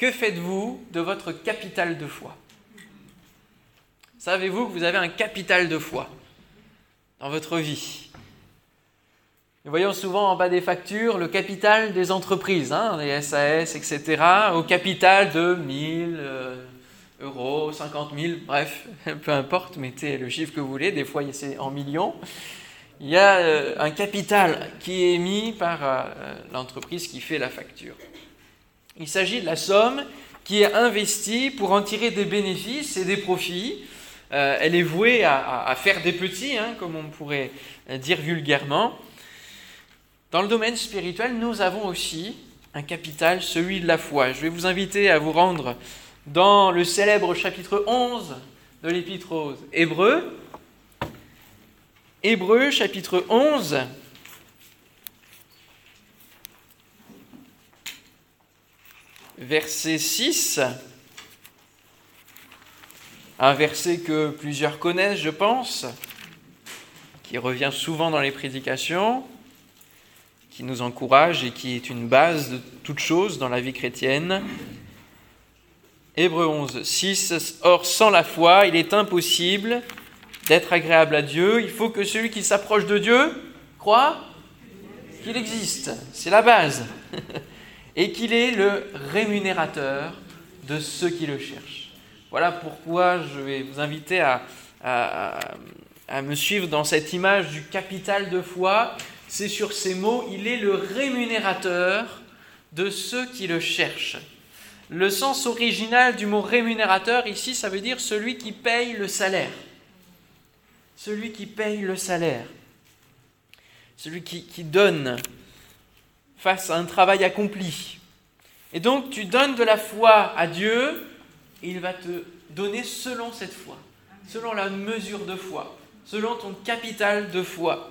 Que faites-vous de votre capital de foi? Savez-vous que vous avez un capital de foi dans votre vie? Nous voyons souvent en bas des factures le capital des entreprises, hein, les SAS, etc., au capital de 1000 euh, euros, 50 000, bref, peu importe, mettez le chiffre que vous voulez, des fois c'est en millions. Il y a euh, un capital qui est émis par euh, l'entreprise qui fait la facture. Il s'agit de la somme qui est investie pour en tirer des bénéfices et des profits. Euh, elle est vouée à, faire des petits, hein, comme on pourrait dire vulgairement. Dans le domaine spirituel, nous avons aussi un capital, celui de la foi. Je vais vous inviter à vous rendre dans le célèbre chapitre 11 de l'Épître aux Hébreux. Hébreux chapitre 11. Verset 6, un verset que plusieurs connaissent, je pense, qui revient souvent dans les prédications, qui nous encourage et qui est une base de toute chose dans la vie chrétienne. Hébreu 11, 6, Or sans la foi, il est impossible d'être agréable à Dieu. Il faut que celui qui s'approche de Dieu croit qu'il existe. C'est la base. et qu'il est le rémunérateur de ceux qui le cherchent. Voilà pourquoi je vais vous inviter à, me suivre dans cette image du capital de foi. C'est sur ces mots, il est le rémunérateur de ceux qui le cherchent. Le sens original du mot rémunérateur ici, ça veut dire celui qui paye le salaire. Celui qui paye le salaire. Celui qui donne face à un travail accompli. Et donc tu donnes de la foi à Dieu, et il va te donner selon cette foi, selon la mesure de foi, selon ton capital de foi.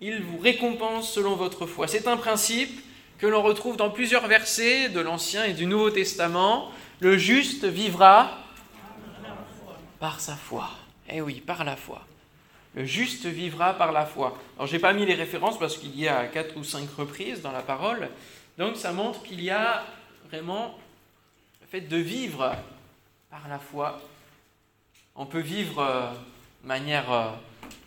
Il vous récompense selon votre foi. C'est un principe que l'on retrouve dans plusieurs versets de l'Ancien et du Nouveau Testament. Le juste vivra par sa foi. Eh oui, par la foi. Le juste vivra par la foi. Alors, je n'ai pas mis les références parce qu'il y a quatre ou cinq reprises dans la parole. Donc, ça montre qu'il y a vraiment le fait de vivre par la foi. On peut vivre euh, de manière euh,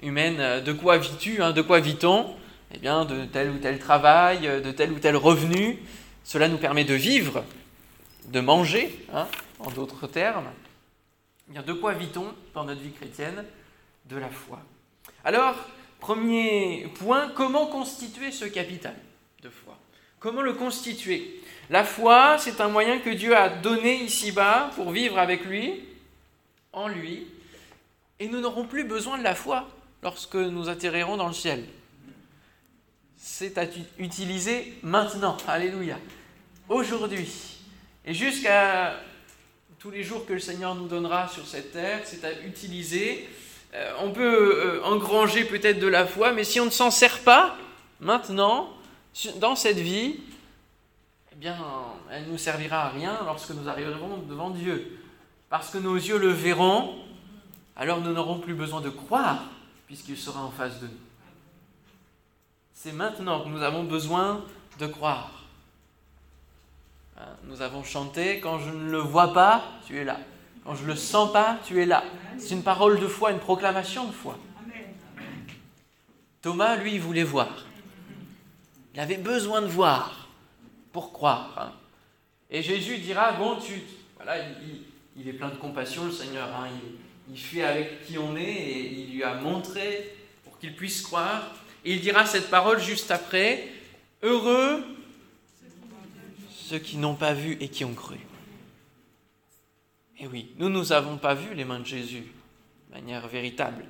humaine. De quoi vis-tu hein, De quoi vit-on? Eh bien, de tel ou tel travail, de tel ou tel revenu. Cela nous permet de vivre, de manger, hein, en d'autres termes. Eh de quoi vit-on dans notre vie chrétienne? De la foi. Alors, premier point, comment constituer ce capital de foi? Comment le constituer? La foi, c'est un moyen que Dieu a donné ici-bas pour vivre avec lui, en lui, et nous n'aurons plus besoin de la foi lorsque nous atterrirons dans le ciel. C'est à utiliser maintenant. Alléluia. Aujourd'hui. Et jusqu'à tous les jours que le Seigneur nous donnera sur cette terre, c'est à utiliser euh, on peut euh, engranger peut-être de la foi, mais si on ne s'en sert pas maintenant, dans cette vie, eh bien, elle ne nous servira à rien lorsque nous arriverons devant Dieu. Parce que nos yeux le verront, alors nous n'aurons plus besoin de croire, puisqu'il sera en face de nous. C'est maintenant que nous avons besoin de croire. Hein, nous avons chanté, quand je ne le vois pas, tu es là. Quand je ne le sens pas, tu es là. C'est une parole de foi, une proclamation de foi. Thomas, lui, il voulait voir. Il avait besoin de voir pour croire. Hein. Et Jésus dira, bon, tu... Voilà, il, est plein de compassion, le Seigneur. Hein. il, fait avec qui on est et il lui a montré pour qu'il puisse croire. Et il dira cette parole juste après, heureux ceux qui n'ont pas vu et qui ont cru. Eh oui, nous, nous n'avons pas vu les mains de Jésus de manière véritable.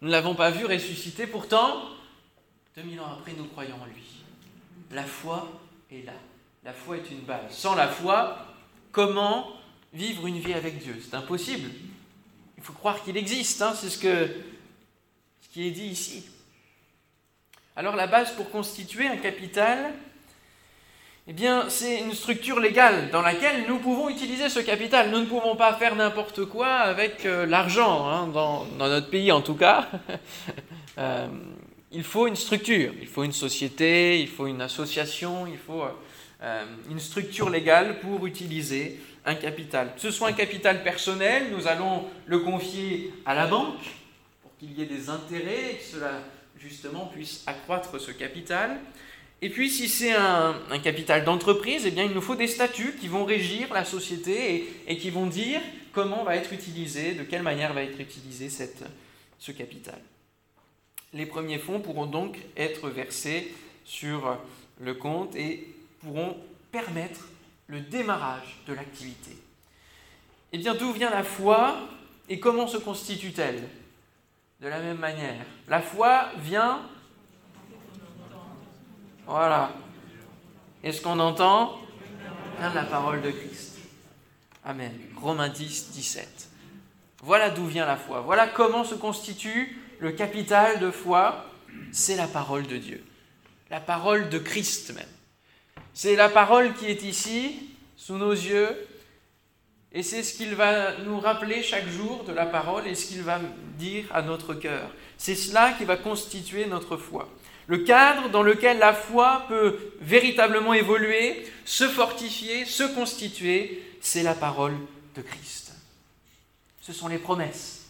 Nous ne l'avons pas vu ressusciter, pourtant, 2000 ans après, nous croyons en lui. La foi est là. La foi est une base. Sans la foi, comment vivre une vie avec Dieu? C'est impossible. Il faut croire qu'il existe, hein, c'est ce, que, ce qui est dit ici. Alors la base pour constituer un capital, eh bien, c'est une structure légale dans laquelle nous pouvons utiliser ce capital. Nous ne pouvons pas faire n'importe quoi avec euh, l'argent, hein, dans, notre pays en tout cas. Euh, il faut une structure, il faut une société, il faut une association, il faut euh, une structure légale pour utiliser un capital. Que ce soit un capital personnel, nous allons le confier à la banque pour qu'il y ait des intérêts et que cela justement puisse accroître ce capital. Et puis si c'est un, capital d'entreprise, eh bien il nous faut des statuts qui vont régir la société et, qui vont dire comment va être utilisé, de quelle manière va être utilisé cette, ce capital. Les premiers fonds pourront donc être versés sur le compte et pourront permettre le démarrage de l'activité. Eh bien, d'où vient la foi et comment se constitue-t-elle? De la même manière, la foi vient... Voilà. est ce qu'on entend la parole de Christ. Amen. Romains 10, 17. Voilà d'où vient la foi. Voilà comment se constitue le capital de foi. C'est la parole de Dieu. La parole de Christ même. C'est la parole qui est ici, sous nos yeux, et c'est ce qu'il va nous rappeler chaque jour de la parole et ce qu'il va dire à notre cœur. C'est cela qui va constituer notre foi. Le cadre dans lequel la foi peut véritablement évoluer, se fortifier, se constituer, c'est la parole de Christ. Ce sont les promesses,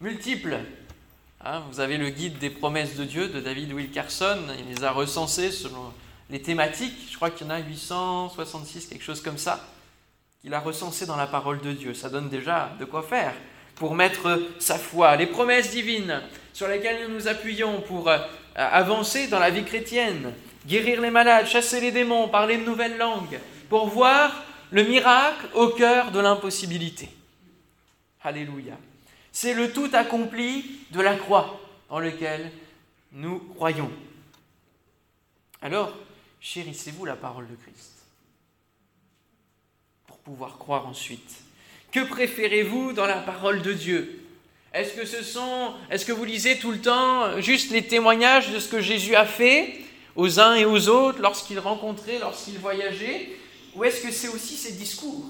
multiples. Hein, vous avez le guide des promesses de Dieu de David Wilkerson, il les a recensées selon les thématiques, je crois qu'il y en a 866, quelque chose comme ça, qu'il a recensé dans la parole de Dieu. Ça donne déjà de quoi faire pour mettre sa foi, les promesses divines sur lesquelles nous nous appuyons pour euh, avancer dans la vie chrétienne, guérir les malades, chasser les démons, parler de nouvelles langues, pour voir le miracle au cœur de l'impossibilité. Alléluia. C'est le tout accompli de la croix dans lequel nous croyons. Alors, chérissez-vous la parole de Christ pour pouvoir croire ensuite. Que préférez-vous dans la parole de Dieu? Est-ce que ce sont est-ce que vous lisez tout le temps juste les témoignages de ce que Jésus a fait aux uns et aux autres lorsqu'il rencontrait, lorsqu'il voyageait? Ou est-ce que c'est aussi ses discours?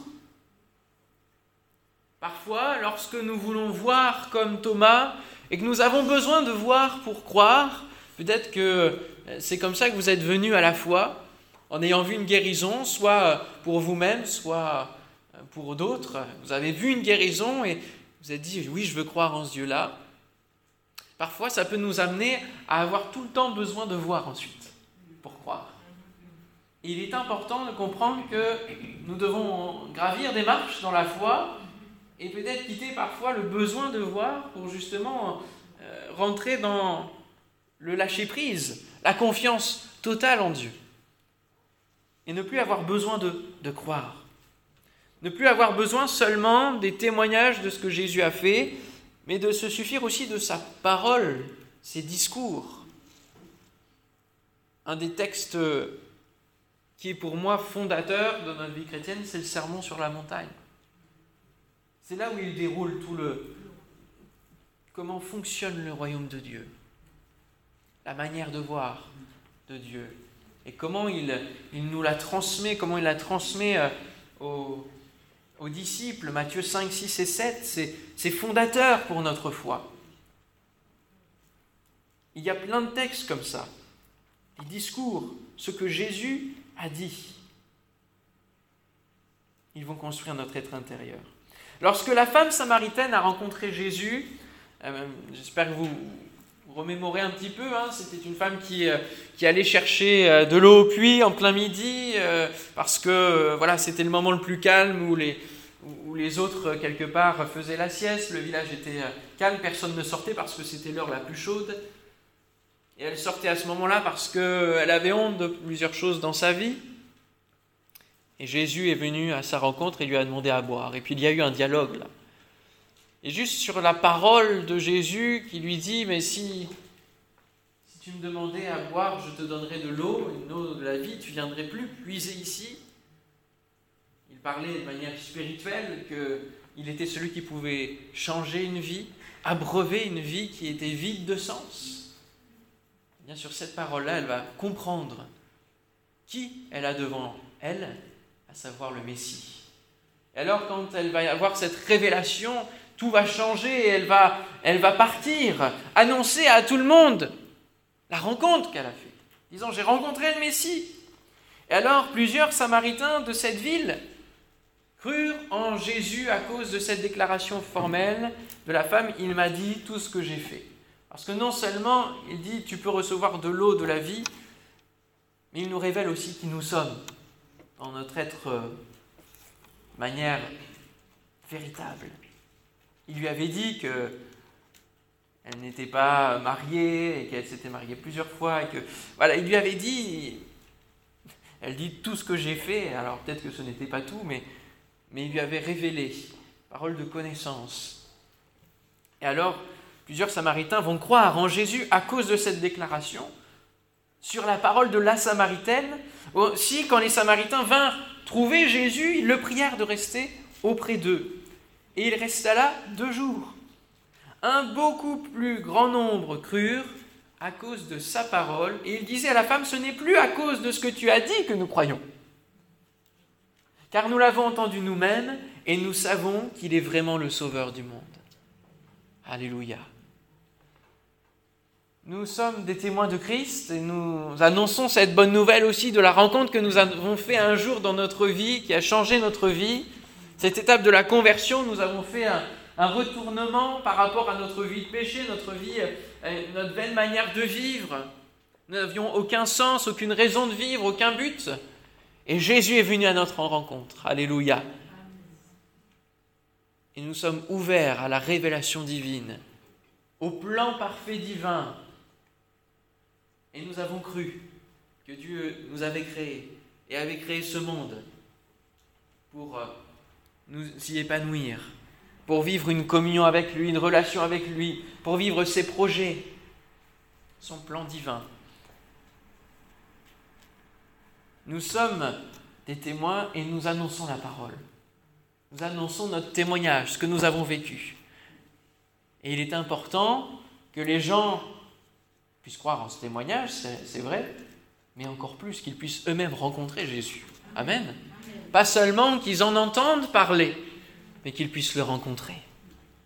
Parfois, lorsque nous voulons voir comme Thomas et que nous avons besoin de voir pour croire, peut-être que c'est comme ça que vous êtes venu à la foi, en ayant vu une guérison, soit pour vous-même, soit pour d'autres. Vous avez vu une guérison et vous êtes dit, oui, je veux croire en ce Dieu-là. Parfois, ça peut nous amener à avoir tout le temps besoin de voir ensuite, pour croire. Il est important de comprendre que nous devons gravir des marches dans la foi et peut-être quitter parfois le besoin de voir pour justement euh, rentrer dans le lâcher-prise, la confiance totale en Dieu. Et ne plus avoir besoin de, de croire. Ne plus avoir besoin seulement des témoignages de ce que Jésus a fait, mais de se suffire aussi de sa parole, ses discours. Un des textes qui est pour moi fondateur de notre vie chrétienne, c'est le sermon sur la montagne. C'est là où il déroule tout le comment fonctionne le royaume de Dieu la manière de voir de Dieu et comment il, nous la transmet, comment il la transmet euh, aux, aux, disciples. Matthieu 5, 6 et 7, c'est fondateur pour notre foi. Il y a plein de textes comme ça, des discours, ce que Jésus a dit. Ils vont construire notre être intérieur. Lorsque la femme samaritaine a rencontré Jésus, euh, j'espère que vous, remémorer un petit peu, hein, c'était une femme qui, euh, allait chercher euh, de l'eau au puits en plein midi, parce que voilà, c'était le moment le plus calme où les, où les autres, quelque part, faisaient la sieste, le village était calme, personne ne sortait parce que c'était l'heure la plus chaude. Et elle sortait à ce moment-là parce qu'elle avait honte de plusieurs choses dans sa vie. Et Jésus est venu à sa rencontre et lui a demandé à boire. Et puis il y a eu un dialogue là. Et juste sur la parole de Jésus qui lui dit, mais si, si tu me demandais à boire, je te donnerais de l'eau, une eau de la vie, tu viendrais plus puiser ici. Parlait de manière spirituelle qu'il était celui qui pouvait changer une vie, abreuver une vie qui était vide de sens. bien sur cette parole-là, elle va comprendre qui elle a devant elle, à savoir le Messie. Et alors quand elle va avoir cette révélation, tout va changer et elle va, elle va partir, annoncer à tout le monde la rencontre qu'elle a faite, disant j'ai rencontré le Messie. Et alors plusieurs Samaritains de cette ville crurent en Jésus à cause de cette déclaration formelle de la femme, il m'a dit tout ce que j'ai fait. Parce que non seulement il dit tu peux recevoir de l'eau de la vie, mais il nous révèle aussi qui nous sommes dans notre être euh, manière véritable. Il lui avait dit que elle n'était pas mariée et qu'elle s'était mariée plusieurs fois et que voilà, il lui avait dit elle dit tout ce que j'ai fait, alors peut-être que ce n'était pas tout mais mais il lui avait révélé parole de connaissance. Et alors plusieurs samaritains vont croire en Jésus à cause de cette déclaration sur la parole de la samaritaine. Aussi quand les samaritains vinrent trouver Jésus, ils le prièrent de rester auprès d'eux. Et il resta là deux jours. Un beaucoup plus grand nombre crurent à cause de sa parole, et il disait à la femme, ce n'est plus à cause de ce que tu as dit que nous croyons, car nous l'avons entendu nous-mêmes, et nous savons qu'il est vraiment le Sauveur du monde. Alléluia. Nous sommes des témoins de Christ et nous annonçons cette bonne nouvelle aussi de la rencontre que nous avons fait un jour dans notre vie, qui a changé notre vie. Cette étape de la conversion, nous avons fait un, retournement par rapport à notre vie de péché, notre vie, euh, notre belle manière de vivre. Nous n'avions aucun sens, aucune raison de vivre, aucun but. Et Jésus est venu à notre rencontre. Alléluia. Et nous sommes ouverts à la révélation divine, au plan parfait divin et nous avons cru que Dieu nous avait créés et avait créé ce monde pour euh, nous y épanouir, pour vivre une communion avec lui, une relation avec lui, pour vivre ses projets, son plan divin. Nous sommes des témoins et nous annonçons la parole. Nous annonçons notre témoignage, ce que nous avons vécu. Et il est important que les gens puissent croire en ce témoignage, c'est vrai, mais encore plus qu'ils puissent eux-mêmes rencontrer Jésus. Amen. Pas seulement qu'ils en entendent parler, mais qu'ils puissent le rencontrer.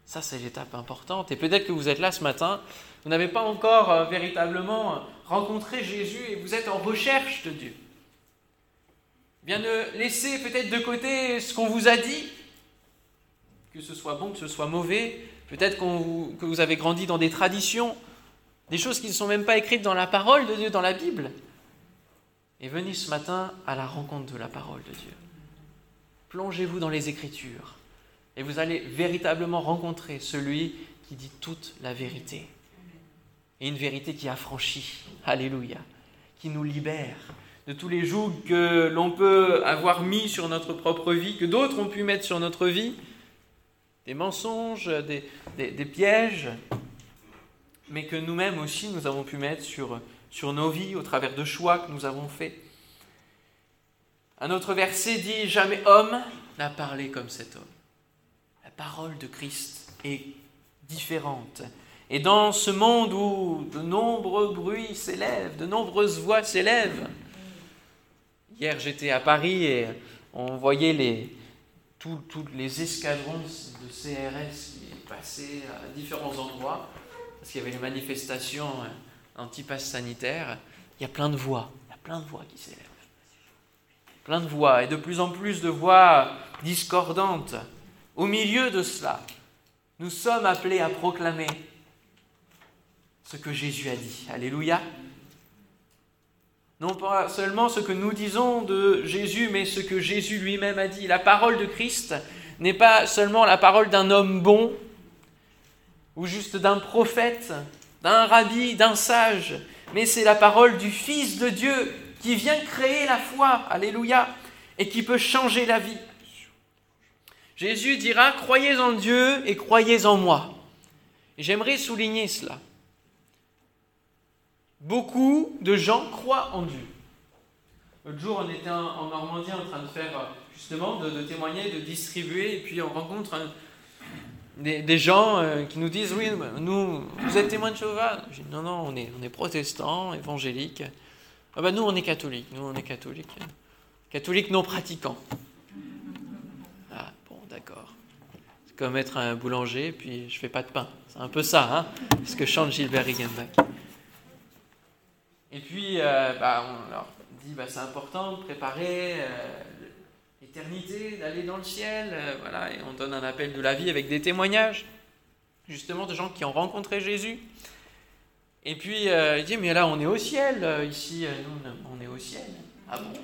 Ça, c'est l'étape importante. Et peut-être que vous êtes là ce matin, vous n'avez pas encore euh, véritablement rencontré Jésus et vous êtes en recherche de Dieu. Bien ne laissez peut-être de côté ce qu'on vous a dit, que ce soit bon, que ce soit mauvais. Peut-être que vous avez grandi dans des traditions, des choses qui ne sont même pas écrites dans la parole de Dieu, dans la Bible. Et venez ce matin à la rencontre de la parole de Dieu. Plongez-vous dans les Écritures et vous allez véritablement rencontrer celui qui dit toute la vérité. Et une vérité qui affranchit, alléluia, qui nous libère de tous les jougs que l'on peut avoir mis sur notre propre vie, que d'autres ont pu mettre sur notre vie, des mensonges, des, des pièges, mais que nous-mêmes aussi nous avons pu mettre sur, sur nos vies au travers de choix que nous avons faits. Un autre verset dit Jamais homme n'a parlé comme cet homme. La parole de Christ est différente. Et dans ce monde où de nombreux bruits s'élèvent, de nombreuses voix s'élèvent, hier j'étais à Paris et on voyait les, tous les escadrons de CRS qui passaient à différents endroits parce qu'il y avait les manifestations euh, anti-pass sanitaire, il y a plein de voix, il y a plein de voix qui s'élèvent. Plein de voix, et de plus en plus de voix discordantes. Au milieu de cela, nous sommes appelés à proclamer ce que Jésus a dit. Alléluia. Non pas seulement ce que nous disons de Jésus, mais ce que Jésus lui-même a dit. La parole de Christ n'est pas seulement la parole d'un homme bon, ou juste d'un prophète, d'un rabbi, d'un sage, mais c'est la parole du Fils de Dieu qui vient créer la foi, alléluia, et qui peut changer la vie. Jésus dira, croyez en Dieu et croyez en moi. J'aimerais souligner cela. Beaucoup de gens croient en Dieu. L'autre jour, on était en Normandie en train de faire justement, de, témoigner, de distribuer, et puis on rencontre des, gens euh, qui nous disent Oui, nous, vous êtes témoins de Jéhovah Je dis Non, non, on est, on est protestants, évangéliques. Ah ben nous, on est catholiques. Nous, on est catholiques. Catholiques non pratiquants. Ah, bon, d'accord. C'est comme être un boulanger, puis je fais pas de pain. C'est un peu ça, hein Ce que chante Gilbert Rickenbach. Et puis, euh, bah, on leur dit bah, c'est important de préparer euh, l'éternité, d'aller dans le ciel. euh, voilà, et on donne un appel de la vie avec des témoignages, justement, de gens qui ont rencontré Jésus. Et puis il dit mais là on est au ciel, ici, nous on est au ciel. Ah bon?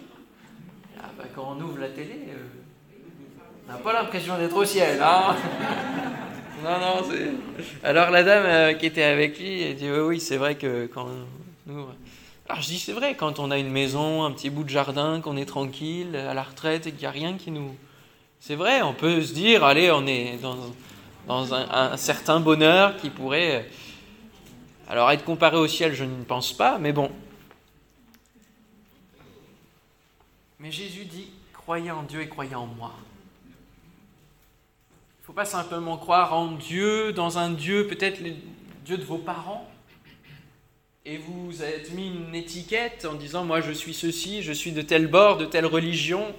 Ah, bah, Quand on ouvre la télé, on n'a pas l'impression d'être au ciel. Hein non, non. Alors la dame qui était avec lui, elle dit oui, c'est vrai que quand nous. Alors je dis c'est vrai, quand on a une maison, un petit bout de jardin, qu'on est tranquille, à la retraite et qu'il n'y a rien qui nous. C'est vrai, on peut se dire, allez, on est dans, un, un certain bonheur qui pourrait. euh, Alors être comparé au ciel, je ne pense pas, mais bon. Mais Jésus dit croyez en Dieu et croyez en moi. Il ne faut pas simplement croire en Dieu, dans un Dieu, peut-être le Dieu de vos parents, et vous êtes mis une étiquette en disant moi je suis ceci, je suis de tel bord, de telle religion.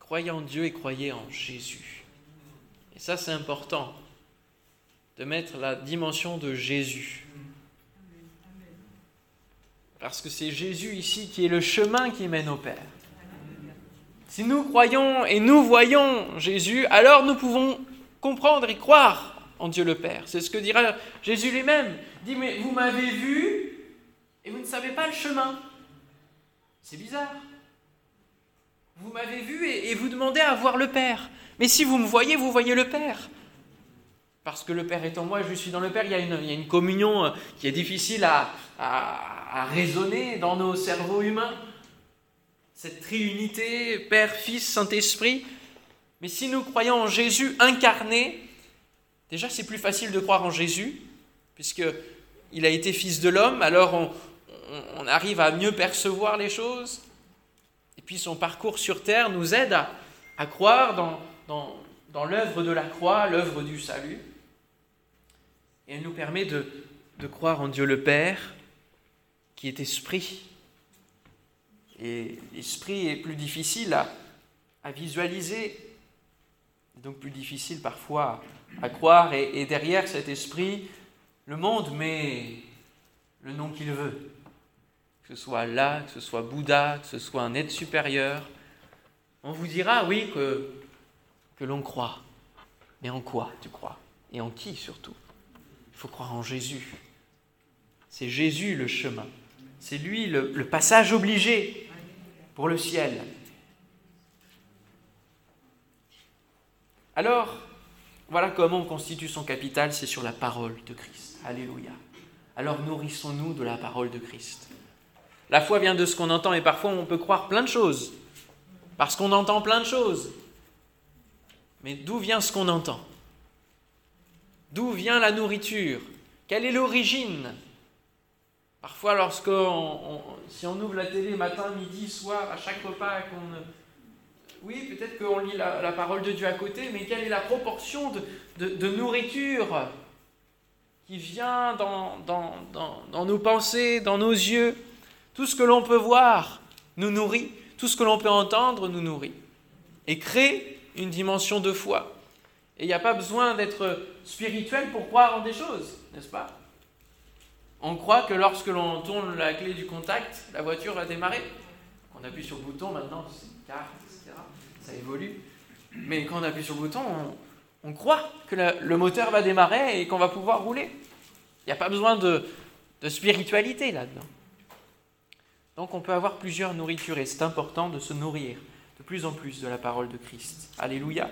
Croyez en Dieu et croyez en Jésus. Et ça c'est important, de mettre la dimension de Jésus. Parce que c'est Jésus ici qui est le chemin qui mène au Père. Si nous croyons et nous voyons Jésus, alors nous pouvons comprendre et croire en Dieu le Père. C'est ce que dira Jésus lui-même. Dit, mais vous m'avez vu et vous ne savez pas le chemin. C'est bizarre. Vous m'avez vu et, vous demandez à voir le Père. Mais si vous me voyez, vous voyez le Père. Parce que le Père est en moi, je suis dans le Père. Il y a une, il y a une communion euh, qui est difficile à, à, à raisonner dans nos cerveaux humains cette triunité, Père, Fils, Saint-Esprit. Mais si nous croyons en Jésus incarné, déjà c'est plus facile de croire en Jésus, puisque il a été Fils de l'homme, alors on, arrive à mieux percevoir les choses. Et puis son parcours sur terre nous aide à, croire dans, l'œuvre de la croix, l'œuvre du salut. Et elle nous permet de, de croire en Dieu le Père, qui est esprit, et l'esprit est plus difficile à, à visualiser, donc plus difficile parfois à croire. Et, derrière cet esprit, le monde met le nom qu'il veut. Que ce soit Allah, que ce soit Bouddha, que ce soit un être supérieur. On vous dira, oui, que, que l'on croit. Mais en quoi tu crois? Et en qui surtout? Il faut croire en Jésus. C'est Jésus le chemin. C'est lui le passage obligé pour le ciel. Alors, voilà comment on constitue son capital, c'est sur la parole de Christ. Alléluia. Alors nourrissons-nous de la parole de Christ. La foi vient de ce qu'on entend et parfois on peut croire plein de choses, parce qu'on entend plein de choses. Mais d'où vient ce qu'on entend? D'où vient la nourriture? Quelle est l'origine? Parfois, lorsque si on ouvre la télé matin, midi, soir, à chaque repas, qu'on oui, peut-être qu'on lit la, parole de Dieu à côté, mais quelle est la proportion de, nourriture qui vient dans, dans- nos pensées, dans nos yeux? Tout ce que l'on peut voir nous nourrit, tout ce que l'on peut entendre nous nourrit, et crée une dimension de foi. Et il n'y a pas besoin d'être spirituel pour croire en des choses, n'est-ce pas? On croit que lorsque l'on tourne la clé du contact, la voiture va démarrer. On appuie sur le bouton, maintenant c'est une carte. Ça évolue. Mais quand on appuie sur le bouton, on, croit que le moteur va démarrer et qu'on va pouvoir rouler. Il n'y a pas besoin de, spiritualité là-dedans. Donc on peut avoir plusieurs nourritures et c'est important de se nourrir de plus en plus de la parole de Christ. Alléluia.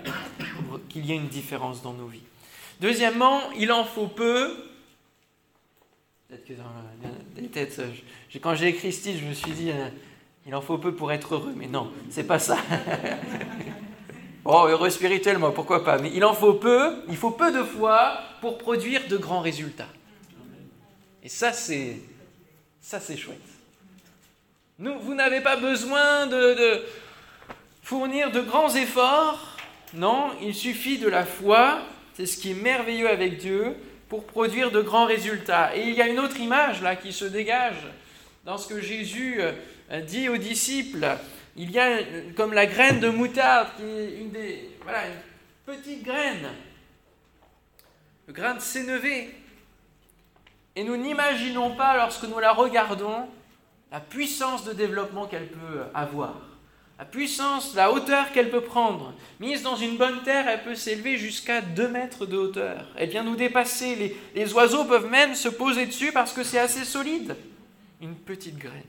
Qu'il y ait une différence dans nos vies. Deuxièmement, il en faut peu. Peut-être que dans les têtes, quand j'ai écrit titre, je me suis dit, euh, il en faut peu pour être heureux. Mais non, c'est pas ça. Bon, heureux spirituellement, pourquoi pas. Mais il en faut peu, il faut peu de foi pour produire de grands résultats. Et ça, c'est ça, c'est chouette. Nous, vous n'avez pas besoin de, de fournir de grands efforts. Non, il suffit de la foi. C'est ce qui est merveilleux avec Dieu pour produire de grands résultats. Et il y a une autre image là qui se dégage dans ce que Jésus euh, dit aux disciples. Il y a euh, comme la graine de moutarde qui est une des voilà une petite graine, le grain de sénévé. Et nous n'imaginons pas, lorsque nous la regardons, la puissance de développement qu'elle peut avoir. La puissance, la hauteur qu'elle peut prendre. Mise dans une bonne terre, elle peut s'élever jusqu'à 2 mètres de hauteur. Elle vient nous dépasser. Les, les oiseaux peuvent même se poser dessus parce que c'est assez solide. Une petite graine.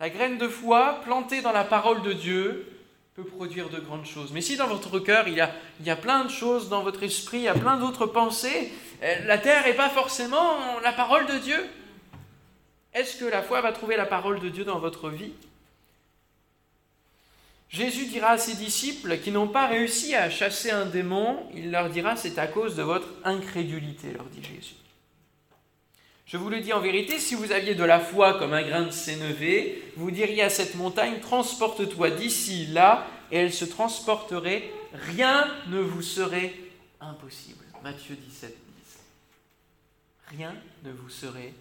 La graine de foi plantée dans la parole de Dieu peut produire de grandes choses. Mais si dans votre cœur, il y a, plein de choses, dans votre esprit, il y a plein d'autres pensées, euh, la terre n'est pas forcément la parole de Dieu. Est-ce que la foi va trouver la parole de Dieu dans votre vie? Jésus dira à ses disciples qui n'ont pas réussi à chasser un démon, il leur dira c'est à cause de votre incrédulité, leur dit Jésus. Je vous le dis en vérité, si vous aviez de la foi comme un grain de sénévé, vous diriez à cette montagne, transporte-toi d'ici là, et elle se transporterait, rien ne vous serait impossible. Matthieu 17, 10. Rien ne vous serait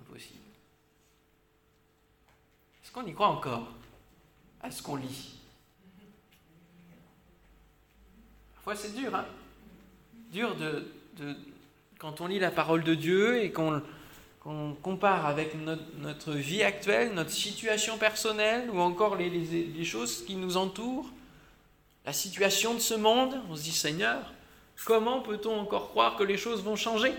impossible. Est-ce qu'on y croit encore à ce qu'on lit? Parfois c'est dur, hein? Dur de, de, quand on lit la parole de Dieu et qu'on qu'on compare avec notre, vie actuelle, notre situation personnelle ou encore les, les, choses qui nous entourent, la situation de ce monde, on se dit Seigneur, comment peut-on encore croire que les choses vont changer?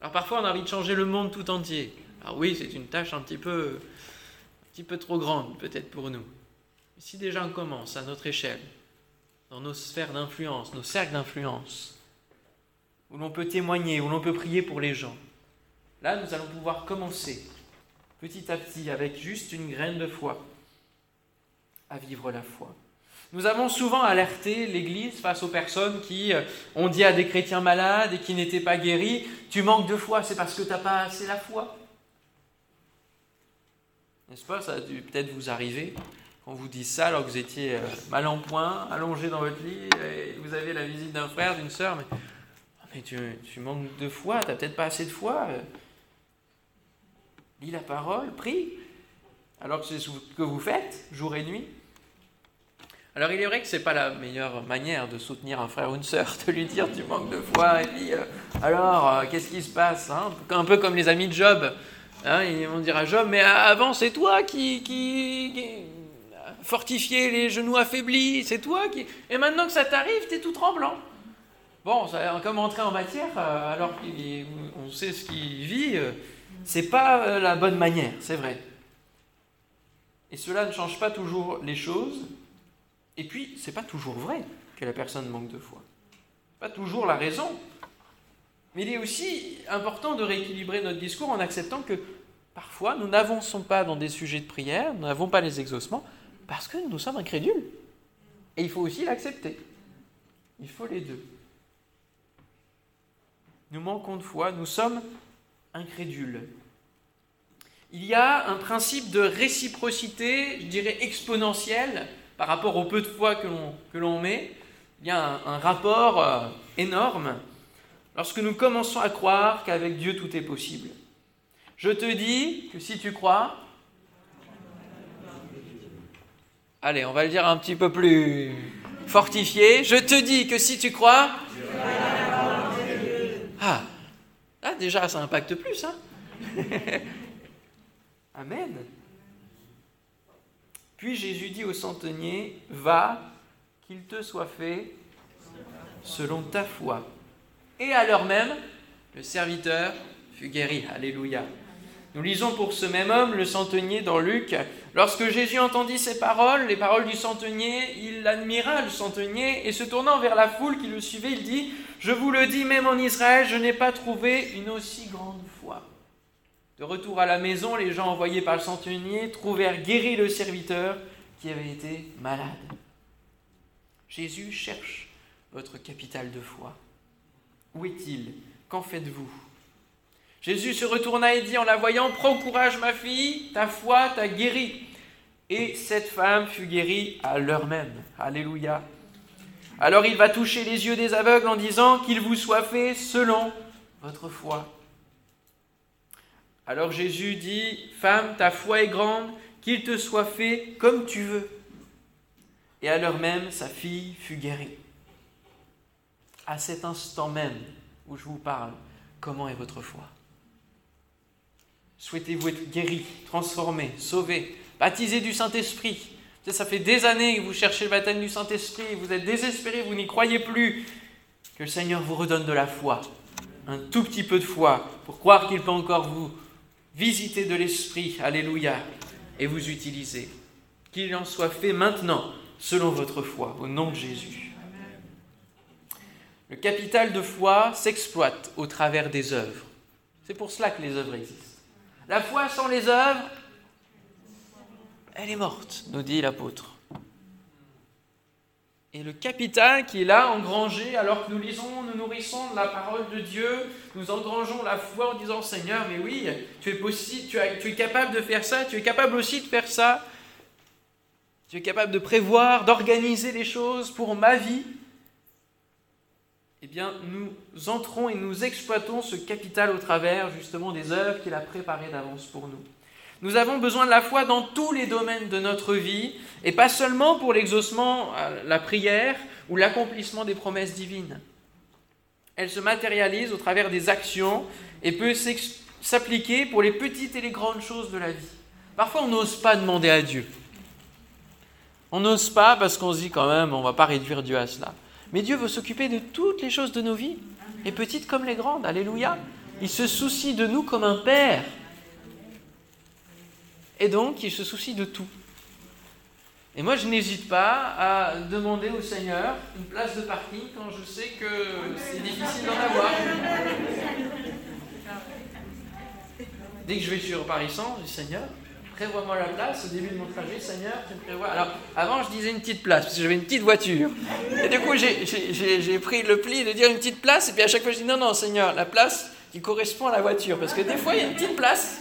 Alors parfois on a envie de changer le monde tout entier. Alors oui, c'est une tâche un petit peu, un petit peu trop grande peut-être pour nous. Mais si déjà on commence à notre échelle, dans nos sphères d'influence, nos cercles d'influence, où l'on peut témoigner, où l'on peut prier pour les gens. Là, nous allons pouvoir commencer petit à petit avec juste une graine de foi à vivre la foi. Nous avons souvent alerté l'Église face aux personnes qui euh, ont dit à des chrétiens malades et qui n'étaient pas guéris, tu manques de foi, c'est parce que tu n'as pas assez la foi. N'est-ce pas? Ça a dû peut-être vous arriver quand vous dit ça alors que vous étiez euh, mal en point, allongé dans votre lit, et vous avez la visite d'un frère, d'une sœur, mais mais tu, manques de foi, tu n'as peut-être pas assez de foi. Lis la parole, prie. Alors que c'est ce que vous faites, jour et nuit. Alors il est vrai que ce n'est pas la meilleure manière de soutenir un frère ou une sœur, de lui dire tu manques de foi, et puis euh, alors euh, qu'est-ce qui se passe hein? Un peu comme les amis de Job. Hein, ils vont dire à Job, mais avant c'est toi qui, qui, qui fortifié les genoux affaiblis, c'est toi qui... Et maintenant que ça t'arrive, tu es tout tremblant. Bon, comme entrer en matière, euh, alors qu'on sait ce qu'il vit, euh, c'est pas euh, la bonne manière, c'est vrai. Et cela ne change pas toujours les choses. Et puis, c'est pas toujours vrai que la personne manque de foi. Pas toujours la raison. Mais il est aussi important de rééquilibrer notre discours en acceptant que parfois nous n'avançons pas dans des sujets de prière, nous n'avons pas les exaucements, parce que nous sommes incrédules. Et il faut aussi l'accepter. Il faut les deux nous manquons de foi, nous sommes incrédules. Il y a un principe de réciprocité, je dirais exponentielle, par rapport au peu de foi que l'on met. Il y a un, rapport euh, énorme lorsque nous commençons à croire qu'avec Dieu tout est possible. Je te dis que si tu crois, allez, on va le dire un petit peu plus fortifié, je te dis que si tu crois, ah, ah déjà, ça impacte plus, hein Amen. Puis Jésus dit au centenier, va, qu'il te soit fait selon ta foi. Et à l'heure même, le serviteur fut guéri. Alléluia. Nous lisons pour ce même homme, le centenier, dans Luc. Lorsque Jésus entendit ces paroles, les paroles du centenier, il admira le centenier et se tournant vers la foule qui le suivait, il dit, Je vous le dis, même en Israël, je n'ai pas trouvé une aussi grande foi. De retour à la maison, les gens envoyés par le centenier trouvèrent guéri le serviteur qui avait été malade. Jésus cherche votre capital de foi. Où est-il? Qu'en faites-vous? Jésus se retourna et dit en la voyant, Prends courage ma fille, ta foi t'a guéri. Et cette femme fut guérie à l'heure même. Alléluia. Alors il va toucher les yeux des aveugles en disant qu'il vous soit fait selon votre foi. Alors Jésus dit, Femme, ta foi est grande, qu'il te soit fait comme tu veux. Et à l'heure même, sa fille fut guérie. À cet instant même où je vous parle, Comment est votre foi? Souhaitez-vous être guéri, transformé, sauvé, baptisé du Saint-Esprit? Ça fait des années que vous cherchez le baptême du Saint-Esprit, vous êtes désespéré, vous n'y croyez plus. Que le Seigneur vous redonne de la foi, un tout petit peu de foi, pour croire qu'il peut encore vous visiter de l'Esprit, alléluia, et vous utiliser. Qu'il en soit fait maintenant, selon votre foi, au nom de Jésus. Le capital de foi s'exploite au travers des œuvres. C'est pour cela que les œuvres existent. La foi sans les œuvres, elle est morte, nous dit l'apôtre. Et le capital qui est là, engrangé, alors que nous lisons, nous nourrissons de la parole de Dieu, nous engrangeons la foi en disant Seigneur, mais oui, tu es possible, tu, tu es capable de faire ça, tu es capable aussi de faire ça, tu es capable de prévoir, d'organiser les choses pour ma vie eh bien, nous entrons et nous exploitons ce capital au travers justement des œuvres qu'il a préparées d'avance pour nous. Nous avons besoin de la foi dans tous les domaines de notre vie, et pas seulement pour l'exaucement, euh, la prière ou l'accomplissement des promesses divines. Elle se matérialise au travers des actions et peut s'appliquer pour les petites et les grandes choses de la vie. Parfois, on n'ose pas demander à Dieu. On n'ose pas parce qu'on se dit quand même, on ne va pas réduire Dieu à cela. Mais Dieu veut s'occuper de toutes les choses de nos vies, les petites comme les grandes. Alléluia. Il se soucie de nous comme un père. Et donc, il se soucie de tout. Et moi, je n'hésite pas à demander au Seigneur une place de parking quand je sais que c'est difficile d'en avoir. Dès que je vais sur Paris-Centre, je dis Seigneur, prévois-moi la place au début de mon trajet, Seigneur, tu me prévois. Alors, avant, je disais une petite place, parce que j'avais une petite voiture. Et du coup, j'ai pris le pli de dire une petite place, et puis à chaque fois, je dis non, non, Seigneur, la place qui correspond à la voiture. Parce que des fois, il y a une petite place,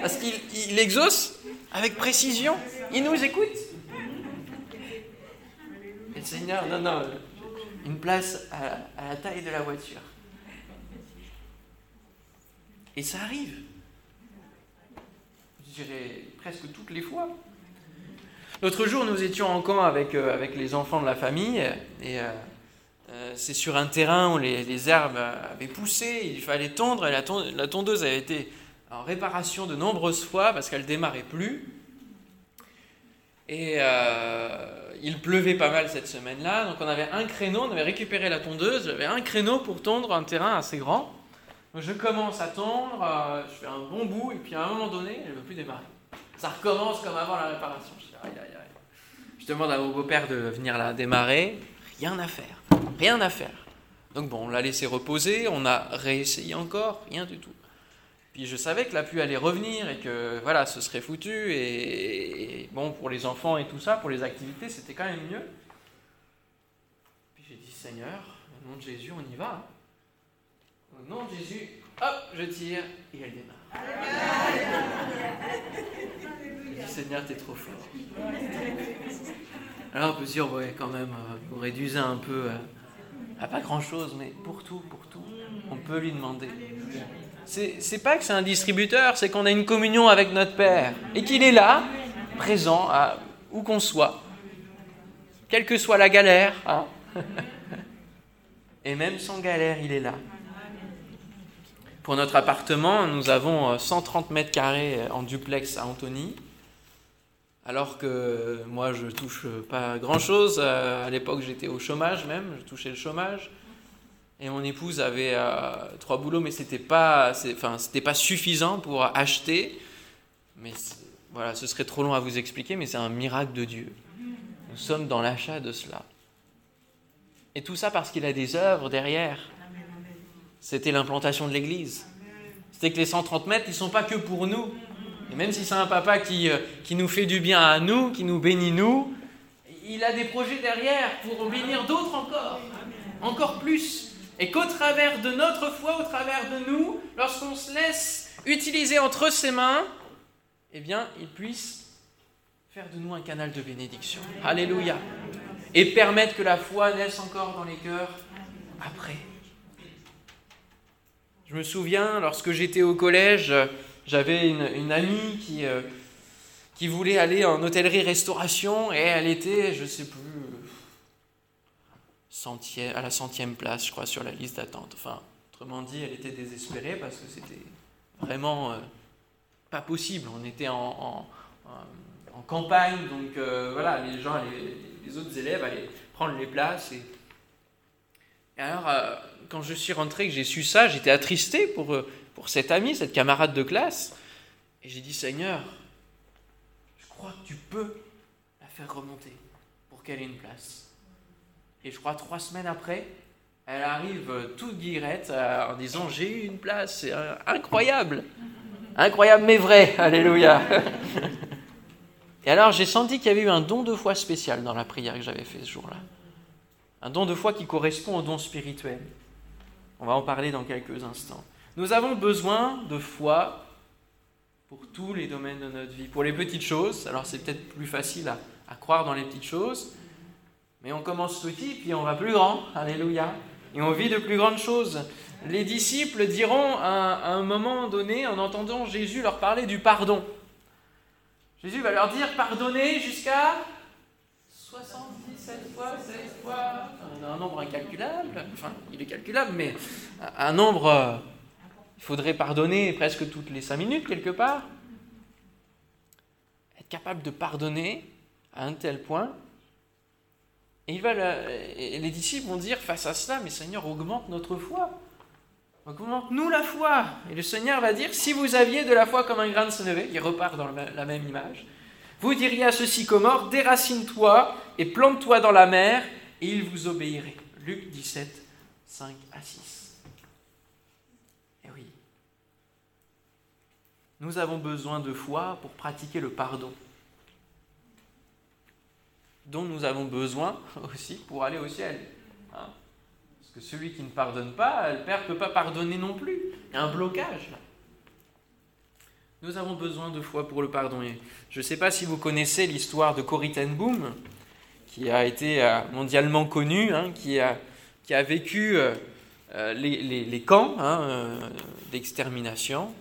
parce qu'il exauce avec précision. Il nous écoute. Et le Seigneur, non, non, une place à, la taille de la voiture. Et ça arrive dirais presque toutes les fois. L'autre jour, nous étions en camp avec, euh, les enfants de la famille, et euh, euh, c'est sur un terrain où les, herbes avaient poussé, il fallait tondre, et la, tondeuse avait été en réparation de nombreuses fois parce qu'elle démarrait plus. Et il pleuvait pas mal cette semaine-là, donc on avait un créneau, on avait récupéré la tondeuse, j'avais un créneau pour tondre un terrain assez grand je commence à tondre, euh, je fais un bon bout, et puis à un moment donné, elle ne veut plus démarrer. Ça recommence comme avant la réparation. Je, demande à mon beau-père de venir la démarrer. Rien à faire. Rien à faire. Donc bon, on l'a laissé reposer, on a réessayé encore, rien du tout. Puis je savais que la pluie allait revenir et que voilà, ce serait foutu. Et, bon, pour les enfants et tout ça, pour les activités, c'était quand même mieux. Puis j'ai dit, Seigneur, au nom de Jésus, on y va. Hein. Au nom de Jésus, hop, je tire et elle démarre. Je dis, Seigneur, t'es trop fort. Alors on peut se dire, ouais, quand même, euh, vous réduisez un peu euh, à pas grand-chose, mais pour tout, pour tout, on peut lui demander. C'est pas que c'est un distributeur, c'est qu'on a une communion avec notre Père et qu'il est là, présent, où qu'on soit, quelle que soit la galère. Hein. et même sans galère, il est là. Pour notre appartement, nous avons 130 euh, mètres carrés euh, en duplex à Antony. Alors que moi, je touche pas grand-chose. Euh, à l'époque, j'étais au chômage même, je touchais le chômage. Et mon épouse avait trois boulots, mais c'était pas, enfin, c'était pas suffisant pour acheter. Mais voilà, ce serait trop long à vous expliquer, mais c'est un miracle de Dieu. Nous sommes dans l'achat de cela. Et tout ça parce qu'il a des œuvres derrière c'était l'implantation de l'Église. C'était que les 130 mètres, ils sont pas que pour nous. Et même si c'est un papa qui, euh, qui nous fait du bien à nous, qui nous bénit nous, il a des projets derrière pour bénir d'autres encore, encore plus. Et qu'au travers de notre foi, au travers de nous, lorsqu'on se laisse utiliser entre ses mains, eh bien, il puisse faire de nous un canal de bénédiction. Alléluia. Et permettre que la foi naisse encore dans les cœurs après. Je me souviens, lorsque j'étais au collège, j'avais une, amie qui, euh, qui voulait aller en hôtellerie-restauration et elle était, je ne sais plus, à la centième place, je crois, sur la liste d'attente. Enfin, Autrement dit, elle était désespérée parce que c'était vraiment euh, pas possible. On était en, campagne, donc euh, voilà, les gens, les, autres élèves allaient prendre les places. Et, alors, euh, quand je suis rentré, que j'ai su ça, j'étais attristé pour, pour cette amie, cette camarade de classe. Et j'ai dit, Seigneur, je crois que tu peux la faire remonter pour qu'elle ait une place. Et je crois trois semaines après, elle arrive toute guirette euh, en disant J'ai eu une place, c'est euh, incroyable Incroyable mais vrai, Alléluia Et alors j'ai senti qu'il y avait eu un don de foi spécial dans la prière que j'avais fait ce jour-là. Un don de foi qui correspond au don spirituel. On va en parler dans quelques instants. Nous avons besoin de foi pour tous les domaines de notre vie. Pour les petites choses, alors c'est peut-être plus facile à, croire dans les petites choses, mais on commence petit, puis on va plus grand. Alléluia et on vit de plus grandes choses. Les disciples diront à, un moment donné, en entendant Jésus leur parler du pardon, Jésus va leur dire pardonnez jusqu'à 77 fois, 16 fois, un nombre incalculable, enfin il est calculable, mais un nombre, il faudrait pardonner presque toutes les 5 minutes quelque part. Être capable de pardonner à un tel point et, les disciples vont dire face à cela, mais Seigneur, augmente notre foi. Augmente-nous la foi. Et le Seigneur va dire, si vous aviez de la foi comme un grain de sénévé, il repart dans la même image, vous diriez à ce sycomore, déracine-toi et plante-toi dans la mer, et il vous obéirait. Luc 17, 5 à 6. Et oui. Nous avons besoin de foi pour pratiquer le pardon dont nous avons besoin aussi pour aller au ciel. Hein. Parce que celui qui ne pardonne pas, le Père ne peut pas pardonner non plus. Il y a un blocage. Nous avons besoin de foi pour le pardonner. Je ne sais pas si vous connaissez l'histoire de Corrie Boom, qui a été euh, mondialement connue, hein, qui, a, qui a vécu euh, euh, les, camps hein, d'extermination,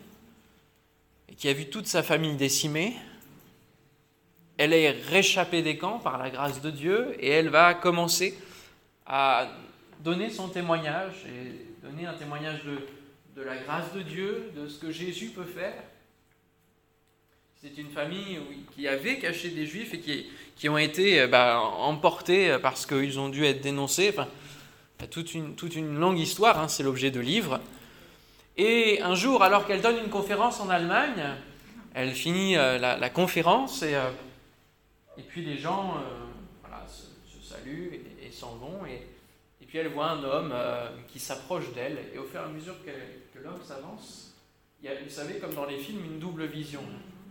et qui a vu toute sa famille décimée, elle est réchappée des camps par la grâce de Dieu et elle va commencer à donner son témoignage et donner un témoignage de, la grâce de Dieu, de ce que Jésus peut faire. C'est une famille qui avait caché des juifs et qui, qui ont été euh, bah, emportés parce qu'ils ont dû être dénoncés. Enfin, toute une, toute une longue histoire, hein, c'est l'objet de livres. Et un jour, alors qu'elle donne une conférence en Allemagne, elle finit euh, la, conférence et euh, et puis les gens euh, se, saluent et, s'en vont. Et, et, puis elle voit un homme euh, qui s'approche d'elle. Et au fur et à mesure que, l'homme s'avance, il y a, vous savez, comme dans les films, une double vision.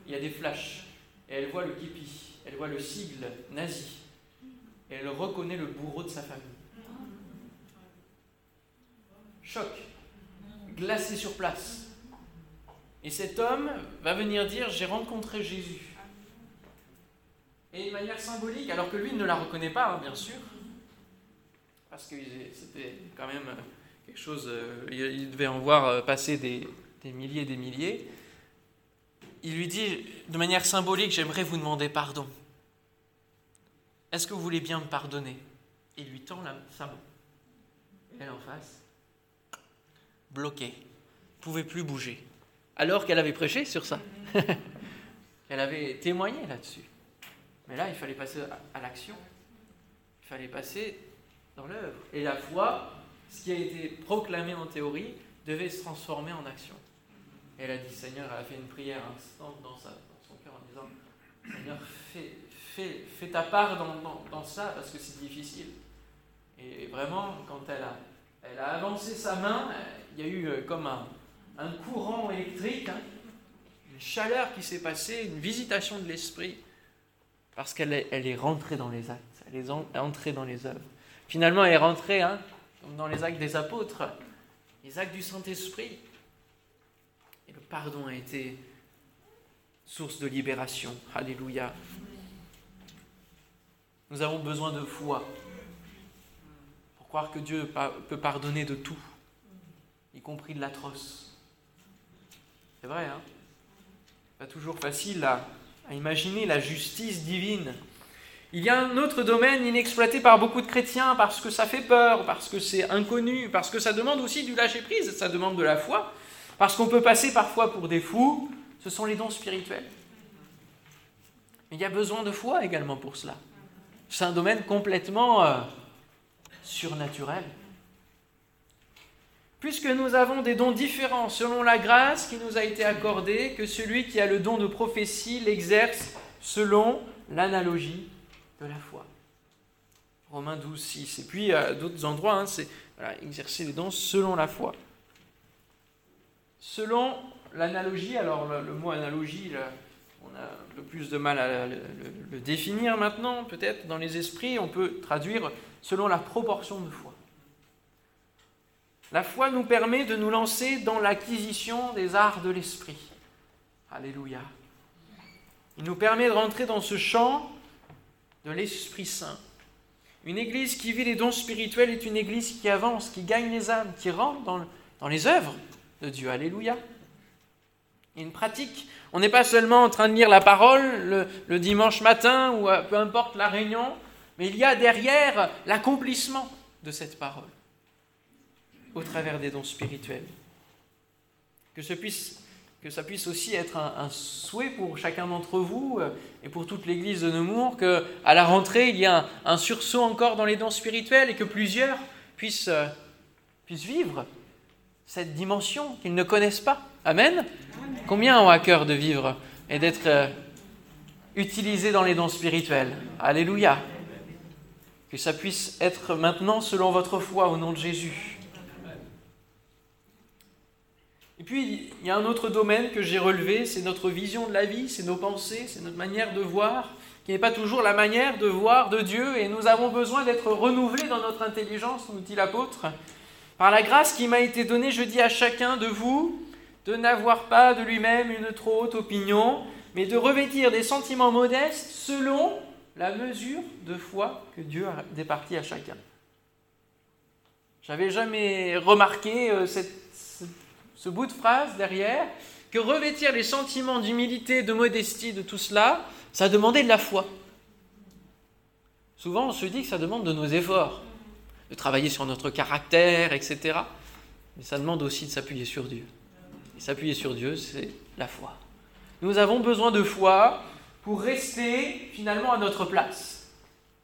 Il y a des flashs. Et elle voit le képi, elle voit le sigle nazi. Et elle reconnaît le bourreau de sa famille. Choc, glacé sur place. Et cet homme va venir dire, j'ai rencontré Jésus. Et de manière symbolique, alors que lui ne la reconnaît pas, hein, bien sûr, parce que c'était quand même euh, quelque chose, euh, il devait en voir euh, passer des, milliers et des milliers, il lui dit de manière symbolique, j'aimerais vous demander pardon. Est-ce que vous voulez bien me pardonner? Il lui tend la, sa main. elle en face, bloquée, pouvait plus bouger. Alors qu'elle avait prêché sur ça. elle avait témoigné là-dessus. Mais là, il fallait passer à, l'action. Il fallait passer dans l'œuvre. Et la foi, ce qui a été proclamé en théorie, devait se transformer en action. Et elle a dit, Seigneur, elle a fait une prière instante dans, son cœur en disant, Seigneur, fais, ta part dans, ça parce que c'est difficile. Et vraiment, quand elle a, avancé sa main, il y a eu euh, comme un, un courant électrique, hein, une chaleur qui s'est passée, une visitation de l'esprit. Parce qu'elle est, rentrée dans les actes, elle est entrée dans les œuvres. Finalement, elle est rentrée hein, dans les actes des apôtres, les actes du Saint-Esprit. Et le pardon a été source de libération. Alléluia. Nous avons besoin de foi pour croire que Dieu peut pardonner de tout, y compris de l'atroce. C'est vrai, hein Pas toujours facile à à imaginer la justice divine. Il y a un autre domaine inexploité par beaucoup de chrétiens parce que ça fait peur, parce que c'est inconnu, parce que ça demande aussi du lâcher-prise, ça demande de la foi, parce qu'on peut passer parfois pour des fous, ce sont les dons spirituels. Il y a besoin de foi également pour cela. C'est un domaine complètement euh, surnaturel. Puisque nous avons des dons différents selon la grâce qui nous a été accordée, que celui qui a le don de prophétie l'exerce selon l'analogie de la foi. Romains 12, 6. Et puis à d'autres endroits, hein, c'est exercer les dons selon la foi. Selon l'analogie, alors le, mot analogie, on a un peu plus de mal à le définir maintenant, peut-être dans les esprits, on peut traduire selon la proportion de foi. La foi nous permet de nous lancer dans l'acquisition des arts de l'esprit. Alléluia. Il nous permet de rentrer dans ce champ de l'Esprit Saint. Une église qui vit les dons spirituels est une église qui avance, qui gagne les âmes, qui rentre dans, les œuvres de Dieu. Alléluia. Une pratique. On n'est pas seulement en train de lire la parole le, dimanche matin ou euh, peu importe la réunion, mais il y a derrière l'accomplissement de cette parole au travers des dons spirituels. Que, ce puisse, que ça puisse aussi être un, souhait pour chacun d'entre vous euh, et pour toute l'Église de Nemours, qu'à la rentrée, il y a un, sursaut encore dans les dons spirituels et que plusieurs puissent, euh, puissent vivre cette dimension qu'ils ne connaissent pas. Amen. Combien ont à cœur de vivre et d'être euh, utilisés dans les dons spirituels? Alléluia. Que ça puisse être maintenant selon votre foi au nom de Jésus. Et puis, il y a un autre domaine que j'ai relevé, c'est notre vision de la vie, c'est nos pensées, c'est notre manière de voir, qui n'est pas toujours la manière de voir de Dieu, et nous avons besoin d'être renouvelés dans notre intelligence, nous dit l'apôtre. Par la grâce qui m'a été donnée, je dis à chacun de vous de n'avoir pas de lui-même une trop haute opinion, mais de revêtir des sentiments modestes selon la mesure de foi que Dieu a départie à chacun. J'avais jamais remarqué euh, cette ce bout de phrase derrière, que revêtir les sentiments d'humilité, de modestie, de tout cela, ça demandait de la foi. Souvent, on se dit que ça demande de nos efforts, de travailler sur notre caractère, etc. Mais ça demande aussi de s'appuyer sur Dieu. Et s'appuyer sur Dieu, c'est la foi. Nous avons besoin de foi pour rester finalement à notre place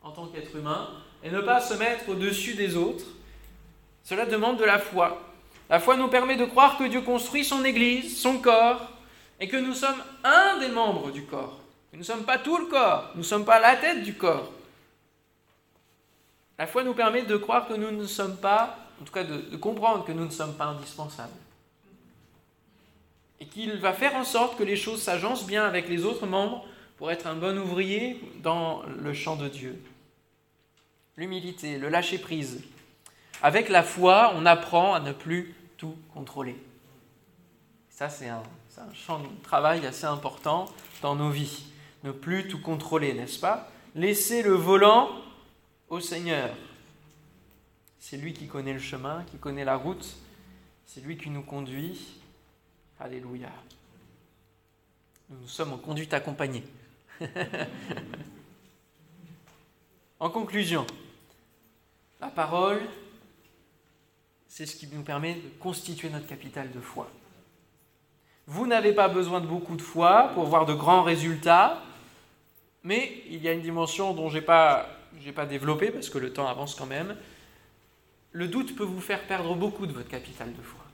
en tant qu'être humain et ne pas se mettre au-dessus des autres. Cela demande de la foi. La foi nous permet de croire que Dieu construit son Église, son corps, et que nous sommes un des membres du corps. nous ne sommes pas tout le corps, nous ne sommes pas la tête du corps. La foi nous permet de croire que nous ne sommes pas, en tout cas de, comprendre que nous ne sommes pas indispensables. Et qu'il va faire en sorte que les choses s'agencent bien avec les autres membres pour être un bon ouvrier dans le champ de Dieu. L'humilité, le lâcher-prise. Avec la foi, on apprend à ne plus tout contrôler. Ça, c'est un, champ de travail assez important dans nos vies. Ne plus tout contrôler, n'est-ce pas? Laisser le volant au Seigneur. C'est lui qui connaît le chemin, qui connaît la route. C'est lui qui nous conduit. Alléluia. Nous sommes en conduite accompagnée. en conclusion, la parole c'est ce qui nous permet de constituer notre capital de foi. Vous n'avez pas besoin de beaucoup de foi pour voir de grands résultats, mais il y a une dimension dont je n'ai pas, pas développé parce que le temps avance quand même. Le doute peut vous faire perdre beaucoup de votre capital de foi.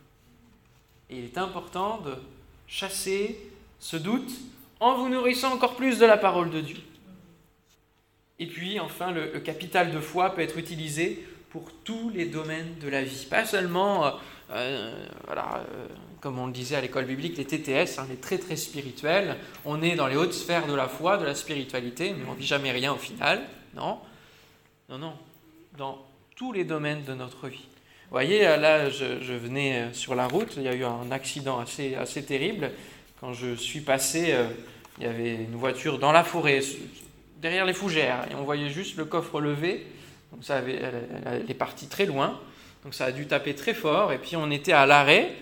Et il est important de chasser ce doute en vous nourrissant encore plus de la parole de Dieu. Et puis, enfin, le capital de foi peut être utilisé pour tous les domaines de la vie. Pas seulement, euh, euh, voilà, euh, comme on le disait à l'école biblique, les TTS, hein, les très très spirituels. On est dans les hautes sphères de la foi, de la spiritualité, mais on vit jamais rien au final. Non, non, non. Dans tous les domaines de notre vie. Vous voyez, là, je, je, venais sur la route, il y a eu un accident assez, assez terrible. Quand je suis passé, il y avait une voiture dans la forêt, derrière les fougères, et on voyait juste le coffre levé ça elle, est partie très loin. Donc ça a dû taper très fort. Et puis on était à l'arrêt.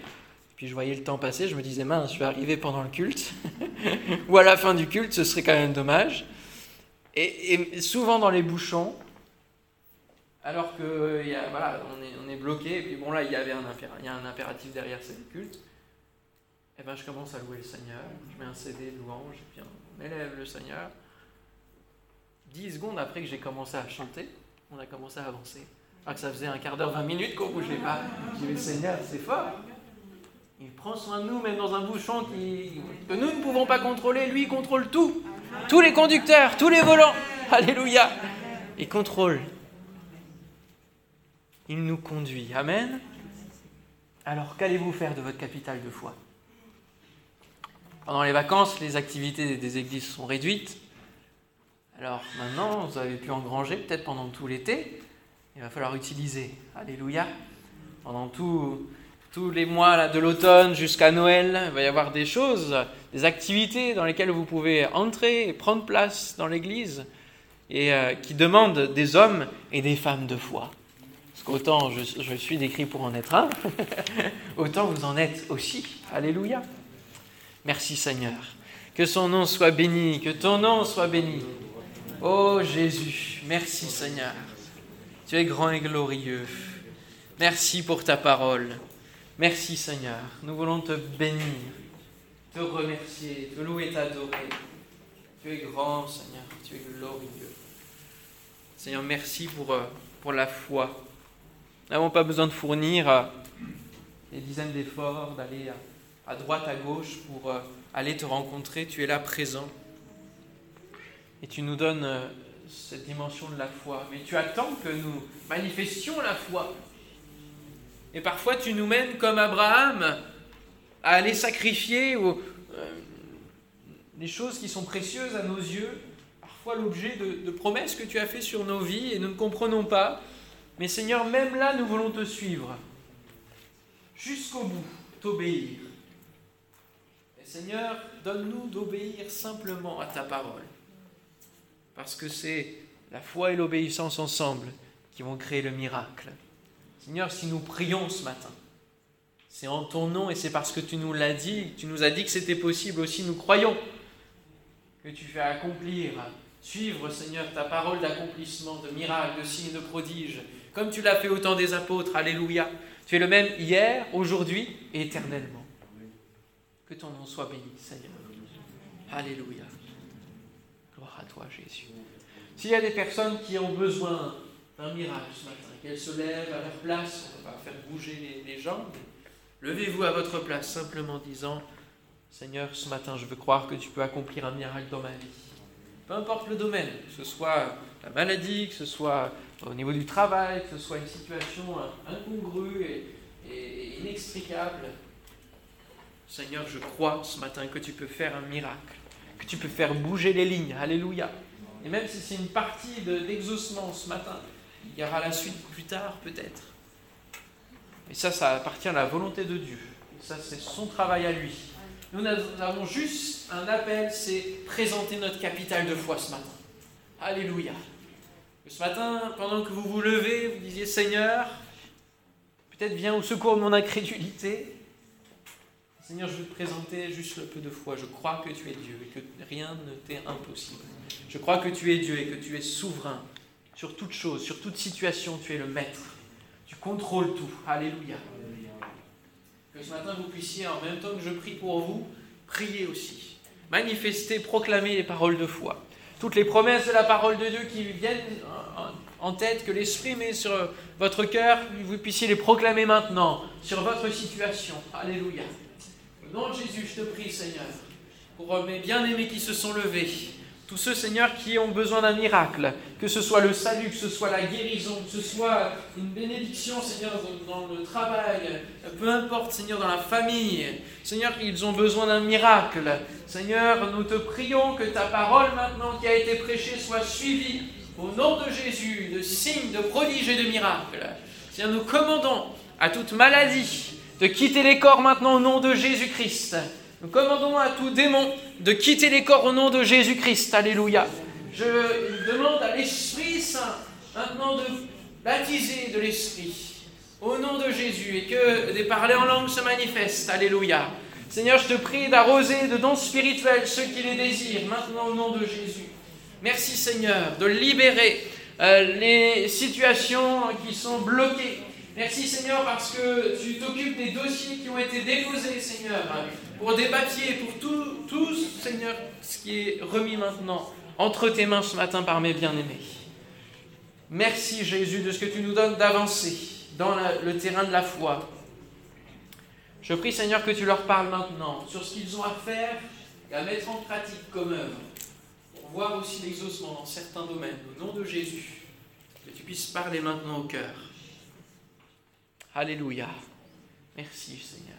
Puis je voyais le temps passer. Je me disais, mince, je vais arriver pendant le culte. Ou à la fin du culte, ce serait quand même dommage. Et, souvent dans les bouchons, alors que voilà, on, est, on est bloqué, et puis bon là, il y avait un, y a un impératif derrière, c'est le culte. Et eh ben je commence à louer le Seigneur, je mets un CD de louange, et puis on élève le Seigneur. Dix secondes après que j'ai commencé à chanter, on a commencé à avancer. Alors que ça faisait un quart d'heure, vingt minutes qu'on bougeait pas. J'ai dit, Seigneur, c'est fort. Il prend soin de nous, même dans un bouchon qui, que nous ne pouvons pas contrôler. Lui, il contrôle tout. Tous les conducteurs, tous les volants. Alléluia. Il contrôle. Il nous conduit. Amen. Alors, qu'allez-vous faire de votre capital de foi? Pendant les vacances, les activités des églises sont réduites. Alors maintenant, vous avez pu engranger peut-être pendant tout l'été. Il va falloir utiliser. Alléluia. Pendant tous les mois de l'automne jusqu'à Noël, il va y avoir des choses, des activités dans lesquelles vous pouvez entrer et prendre place dans l'Église et euh, qui demandent des hommes et des femmes de foi. Parce qu'autant je, je suis décrit pour en être un, autant vous en êtes aussi. Alléluia. Merci Seigneur. Que son nom soit béni, que ton nom soit béni. Oh Jésus, merci Seigneur. Tu es grand et glorieux. Merci pour ta parole. Merci Seigneur. Nous voulons te bénir, te remercier, te louer, t'adorer. Tu es grand Seigneur, tu es glorieux. Seigneur, merci pour, euh, pour la foi. Nous n'avons pas besoin de fournir euh, des dizaines d'efforts, d'aller à droite, à gauche pour euh, aller te rencontrer. Tu es là présent. Et tu nous donnes euh, cette dimension de la foi. Mais tu attends que nous manifestions la foi. Et parfois tu nous mènes comme Abraham à aller sacrifier les euh, choses qui sont précieuses à nos yeux, parfois l'objet de, de promesses que tu as fait sur nos vies et nous ne comprenons pas. Mais Seigneur, même là, nous voulons te suivre jusqu'au bout, t'obéir. Et Seigneur, donne-nous d'obéir simplement à ta parole parce que c'est la foi et l'obéissance ensemble qui vont créer le miracle. Seigneur, si nous prions ce matin, c'est en ton nom et c'est parce que tu nous l'as dit, tu nous as dit que c'était possible aussi, nous croyons que tu fais accomplir, suivre, Seigneur, ta parole d'accomplissement, de miracles, de signes, de prodiges, comme tu l'as fait au temps des apôtres. Alléluia. Tu es le même hier, aujourd'hui et éternellement. Que ton nom soit béni, Seigneur. Alléluia S'il y a des personnes qui ont besoin d'un miracle ce matin, qu'elles se lèvent à leur place, on ne va pas faire bouger les, jambes, levez-vous à votre place simplement disant Seigneur, ce matin, je veux croire que tu peux accomplir un miracle dans ma vie. Peu importe le domaine, que ce soit la maladie, que ce soit au niveau du travail, que ce soit une situation incongrue et, et inextricable. Seigneur, je crois ce matin que tu peux faire un miracle tu peux faire bouger les lignes. Alléluia. Et même si c'est une partie d'exaucement ce matin, il y aura la suite plus tard peut-être. Et ça, ça appartient à la volonté de Dieu. Ça, c'est son travail à lui. Nous avons juste un appel, c'est présenter notre capital de foi ce matin. Alléluia. ce matin, pendant que vous vous levez, vous disiez Seigneur, peut-être viens au secours de mon incrédulité. Seigneur, je veux te présenter juste le peu de foi. Je crois que tu es Dieu et que rien ne t'est impossible. Je crois que tu es Dieu et que tu es souverain sur toute chose, sur toute situation. Tu es le maître. Tu contrôles tout. Alléluia. Que ce matin vous puissiez, en même temps que je prie pour vous, prier aussi. Manifester, proclamer les paroles de foi. Toutes les promesses de la parole de Dieu qui viennent en tête, que l'Esprit met sur votre cœur, vous puissiez les proclamer maintenant sur votre situation. Alléluia. Non, Jésus, je te prie, Seigneur, pour mes bien-aimés qui se sont levés, tous ceux, Seigneur, qui ont besoin d'un miracle, que ce soit le salut, que ce soit la guérison, que ce soit une bénédiction, Seigneur, dans le travail, peu importe, Seigneur, dans la famille, Seigneur, ils ont besoin d'un miracle. Seigneur, nous te prions que ta parole maintenant qui a été prêchée soit suivie au nom de Jésus de signes, de prodiges et de miracles. Seigneur, nous commandons à toute maladie, de quitter les corps maintenant au nom de Jésus-Christ. Nous commandons à tout démon de quitter les corps au nom de Jésus-Christ. Alléluia. Je demande à l'Esprit Saint maintenant de baptiser de l'Esprit au nom de Jésus et que des parler en langue se manifestent. Alléluia. Seigneur, je te prie d'arroser de dons spirituels ceux qui les désirent maintenant au nom de Jésus. Merci Seigneur de libérer euh, les situations qui sont bloquées. Merci Seigneur parce que tu t'occupes des dossiers qui ont été déposés Seigneur, pour des papiers, pour tout, tout Seigneur, ce qui est remis maintenant entre tes mains ce matin par mes bien-aimés. Merci Jésus de ce que tu nous donnes d'avancer dans le terrain de la foi. Je prie Seigneur que tu leur parles maintenant sur ce qu'ils ont à faire et à mettre en pratique comme œuvre pour voir aussi l'exaucement dans certains domaines. Au nom de Jésus, que tu puisses parler maintenant au cœur. Alléluia. Merci Seigneur.